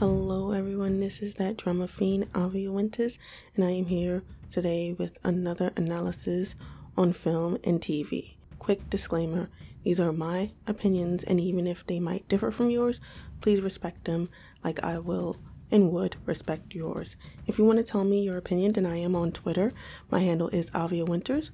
Hello, everyone. This is that drama fiend, Avia Winters, and I am here today with another analysis on film and TV. Quick disclaimer these are my opinions, and even if they might differ from yours, please respect them like I will and would respect yours. If you want to tell me your opinion, then I am on Twitter. My handle is Avia Winters,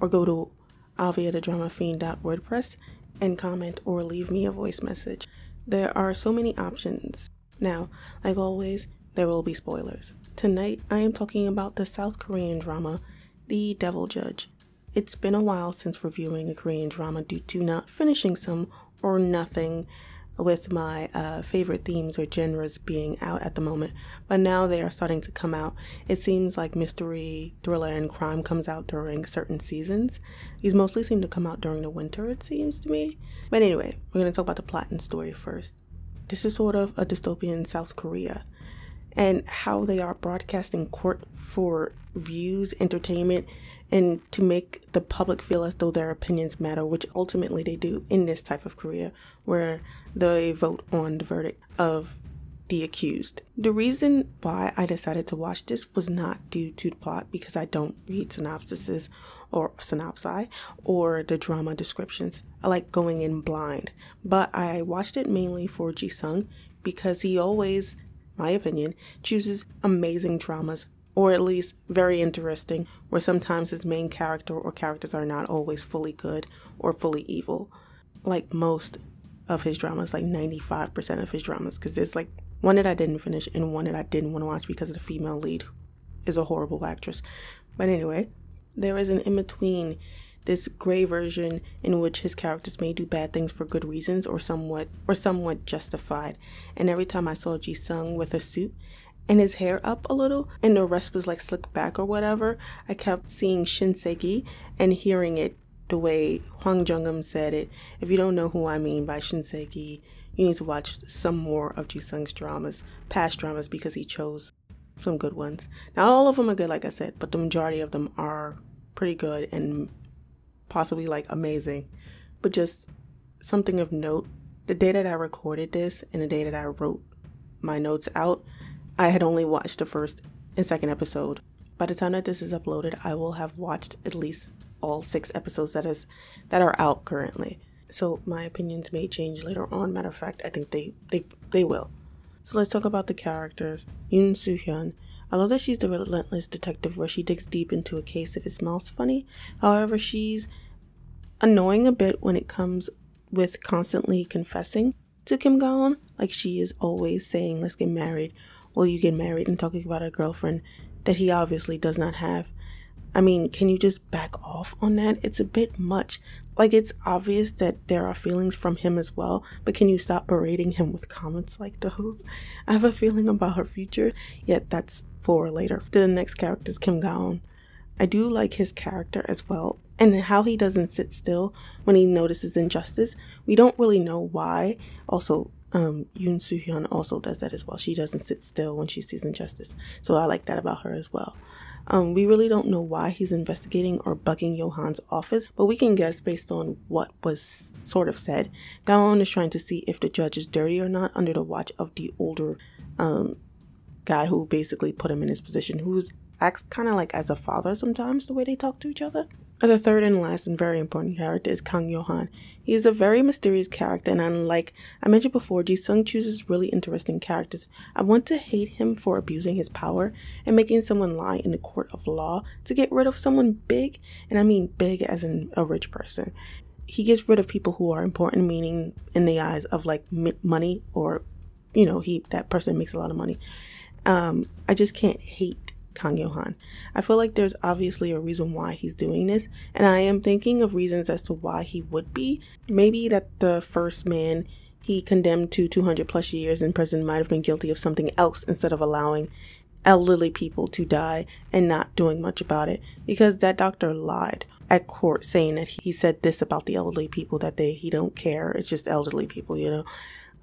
or go to aviathedramafiend.wordpress and comment or leave me a voice message. There are so many options. Now, like always, there will be spoilers. Tonight, I am talking about the South Korean drama, The Devil Judge. It's been a while since reviewing a Korean drama due to not finishing some or nothing with my uh, favorite themes or genres being out at the moment, but now they are starting to come out. It seems like mystery, thriller, and crime comes out during certain seasons. These mostly seem to come out during the winter, it seems to me. But anyway, we're going to talk about the plot and story first. This is sort of a dystopian South Korea and how they are broadcasting court for views, entertainment, and to make the public feel as though their opinions matter, which ultimately they do in this type of Korea, where they vote on the verdict of the accused. The reason why I decided to watch this was not due to the plot because I don't read synopsises or synopsi or the drama descriptions. I like going in blind, but I watched it mainly for Ji Sung because he always, my opinion, chooses amazing dramas or at least very interesting, where sometimes his main character or characters are not always fully good or fully evil, like most of his dramas, like 95% of his dramas, because there's like one that I didn't finish and one that I didn't want to watch because the female lead is a horrible actress. But anyway, there is an in between this gray version in which his characters may do bad things for good reasons or somewhat or somewhat justified. And every time I saw Ji Sung with a suit and his hair up a little and the rest was like slicked back or whatever, I kept seeing Shin Se-gi and hearing it the way Hwang Jung-eum said it. If you don't know who I mean by Shin Se-gi, you need to watch some more of Ji Sung's dramas, past dramas, because he chose some good ones. Not all of them are good, like I said, but the majority of them are pretty good and possibly like amazing. But just something of note the day that I recorded this and the day that I wrote my notes out, I had only watched the first and second episode. By the time that this is uploaded, I will have watched at least all six episodes that is that are out currently. So my opinions may change later on. Matter of fact, I think they they they will. So let's talk about the characters. Yoon Soo Hyun. I love that she's the relentless detective where she digs deep into a case if it smells funny. However, she's annoying a bit when it comes with constantly confessing to Kim Ga-on. Like she is always saying, let's get married. Will you get married? And talking about a girlfriend that he obviously does not have. I mean, can you just back off on that? It's a bit much. Like, it's obvious that there are feelings from him as well, but can you stop berating him with comments like those? I have a feeling about her future, yet that's for later. The next character is Kim Ga-on. I do like his character as well, and how he doesn't sit still when he notices injustice. We don't really know why. Also, um, Yoon Soo Hyun also does that as well. She doesn't sit still when she sees injustice. So I like that about her as well. Um, we really don't know why he's investigating or bugging Johan's office, but we can guess based on what was sort of said. Ga-on is trying to see if the judge is dirty or not under the watch of the older um, guy who basically put him in his position, who's acts kind of like as a father sometimes, the way they talk to each other. The third and last and very important character is Kang Johan. He is a very mysterious character, and unlike I mentioned before, Ji Sung chooses really interesting characters. I want to hate him for abusing his power and making someone lie in the court of law to get rid of someone big, and I mean big as in a rich person. He gets rid of people who are important, meaning in the eyes of like money or, you know, he that person makes a lot of money. Um, I just can't hate Kang Johan. I feel like there's obviously a reason why he's doing this, and I am thinking of reasons as to why he would be. Maybe that the first man he condemned to 200 plus years in prison might have been guilty of something else instead of allowing elderly people to die and not doing much about it because that doctor lied at court saying that he said this about the elderly people that they he don't care it's just elderly people you know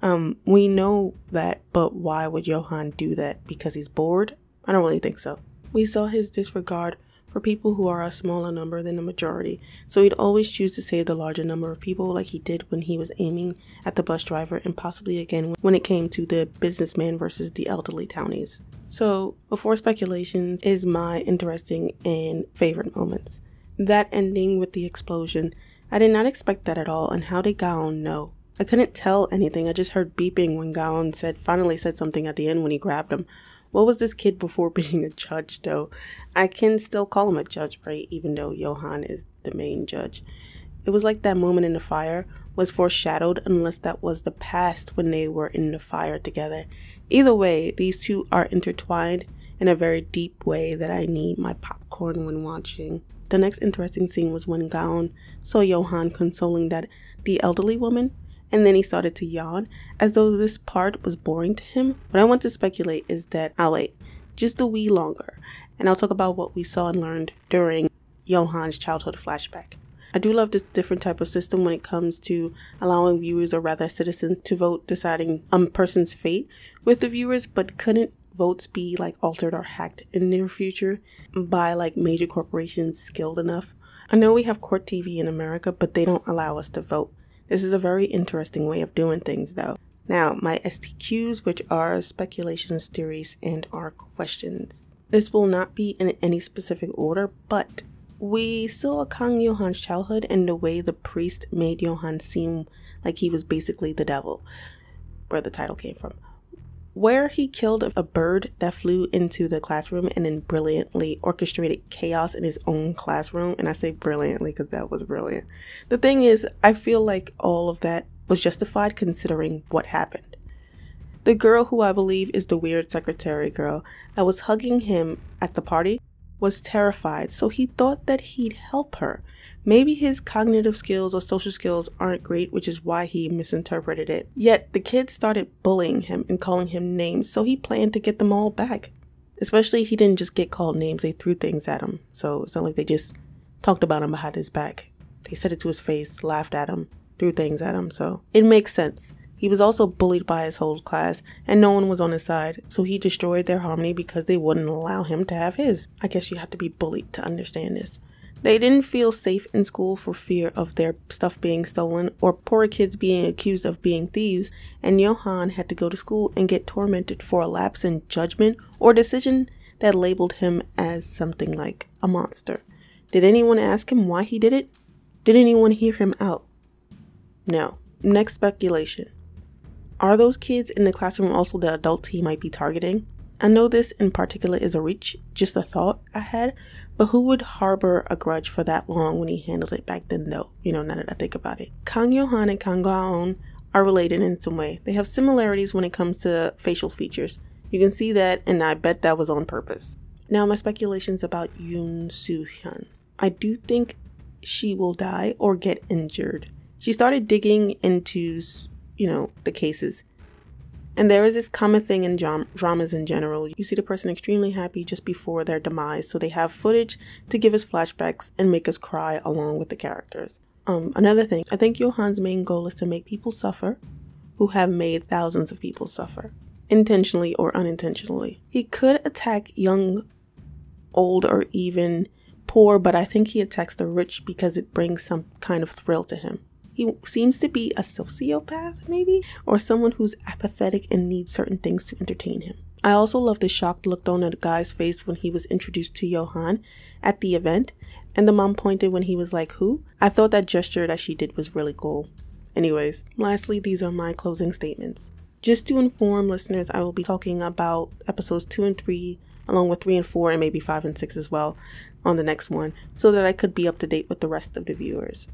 um we know that but why would johan do that because he's bored i don't really think so we saw his disregard for people who are a smaller number than the majority, so he'd always choose to save the larger number of people like he did when he was aiming at the bus driver and possibly again when it came to the businessman versus the elderly townies. So, before speculations is my interesting and favorite moments. That ending with the explosion, I did not expect that at all, and how did Gaon know? I couldn't tell anything, I just heard beeping when Gaon said finally said something at the end when he grabbed him. What was this kid before being a judge, though? I can still call him a judge, right? Even though Johan is the main judge. It was like that moment in the fire was foreshadowed, unless that was the past when they were in the fire together. Either way, these two are intertwined in a very deep way that I need my popcorn when watching. The next interesting scene was when Gaon saw Johan consoling that the elderly woman, and then he started to yawn as though this part was boring to him. What I want to speculate is that I'll wait just a wee longer, and I'll talk about what we saw and learned during Johan's childhood flashback. I do love this different type of system when it comes to allowing viewers or rather citizens to vote deciding a person's fate with the viewers, but couldn't votes be like altered or hacked in the near future by like major corporations skilled enough? I know we have court TV in America, but they don't allow us to vote. This is a very interesting way of doing things though. Now, my STQs, which are speculations, theories, and our questions. This will not be in any specific order, but we saw Kang Johan's childhood and the way the priest made Johan seem like he was basically the devil, where the title came from. Where he killed a bird that flew into the classroom and then brilliantly orchestrated chaos in his own classroom. And I say brilliantly because that was brilliant. The thing is, I feel like all of that was justified considering what happened. The girl who I believe is the weird secretary girl that was hugging him at the party was terrified, so he thought that he'd help her. Maybe his cognitive skills or social skills aren't great, which is why he misinterpreted it. Yet the kids started bullying him and calling him names, so he planned to get them all back. Especially he didn't just get called names, they threw things at him. So it's not like they just talked about him behind his back. They said it to his face, laughed at him, threw things at him, so it makes sense. He was also bullied by his whole class, and no one was on his side, so he destroyed their harmony because they wouldn't allow him to have his. I guess you have to be bullied to understand this. They didn't feel safe in school for fear of their stuff being stolen or poor kids being accused of being thieves, and Johan had to go to school and get tormented for a lapse in judgment or decision that labeled him as something like a monster. Did anyone ask him why he did it? Did anyone hear him out? No. Next speculation. Are those kids in the classroom also the adults he might be targeting? I know this in particular is a reach, just a thought I had, but who would harbor a grudge for that long when he handled it back then, though? You know, now that I think about it. Kang Johan and Kang Gaon are related in some way. They have similarities when it comes to facial features. You can see that, and I bet that was on purpose. Now, my speculations about Yoon Soo Hyun. I do think she will die or get injured. She started digging into you know, the cases. And there is this common thing in dram- dramas in general. You see the person extremely happy just before their demise, so they have footage to give us flashbacks and make us cry along with the characters. Um, another thing, I think Johan's main goal is to make people suffer who have made thousands of people suffer, intentionally or unintentionally. He could attack young, old, or even poor, but I think he attacks the rich because it brings some kind of thrill to him. He seems to be a sociopath, maybe, or someone who's apathetic and needs certain things to entertain him. I also love the shocked look on the guy's face when he was introduced to Johan at the event, and the mom pointed when he was like, Who? I thought that gesture that she did was really cool. Anyways, lastly, these are my closing statements. Just to inform listeners, I will be talking about episodes 2 and 3, along with 3 and 4, and maybe 5 and 6 as well, on the next one, so that I could be up to date with the rest of the viewers.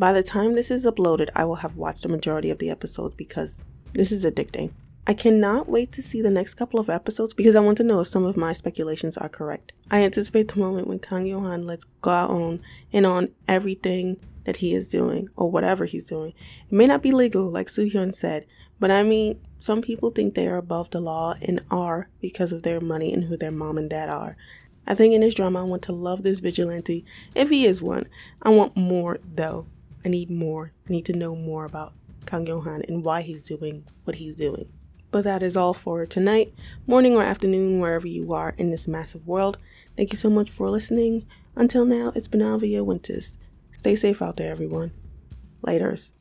By the time this is uploaded, I will have watched the majority of the episodes because this is addicting. I cannot wait to see the next couple of episodes because I want to know if some of my speculations are correct. I anticipate the moment when Kang Yohan lets go Gaon in on everything that he is doing or whatever he's doing. It may not be legal, like Soo Hyun said, but I mean, some people think they are above the law and are because of their money and who their mom and dad are. I think in this drama, I want to love this vigilante if he is one. I want more though. I need more. I need to know more about Kang Johan and why he's doing what he's doing. But that is all for tonight, morning or afternoon, wherever you are in this massive world. Thank you so much for listening. Until now, it's been Alvia Winters. Stay safe out there, everyone. Laters.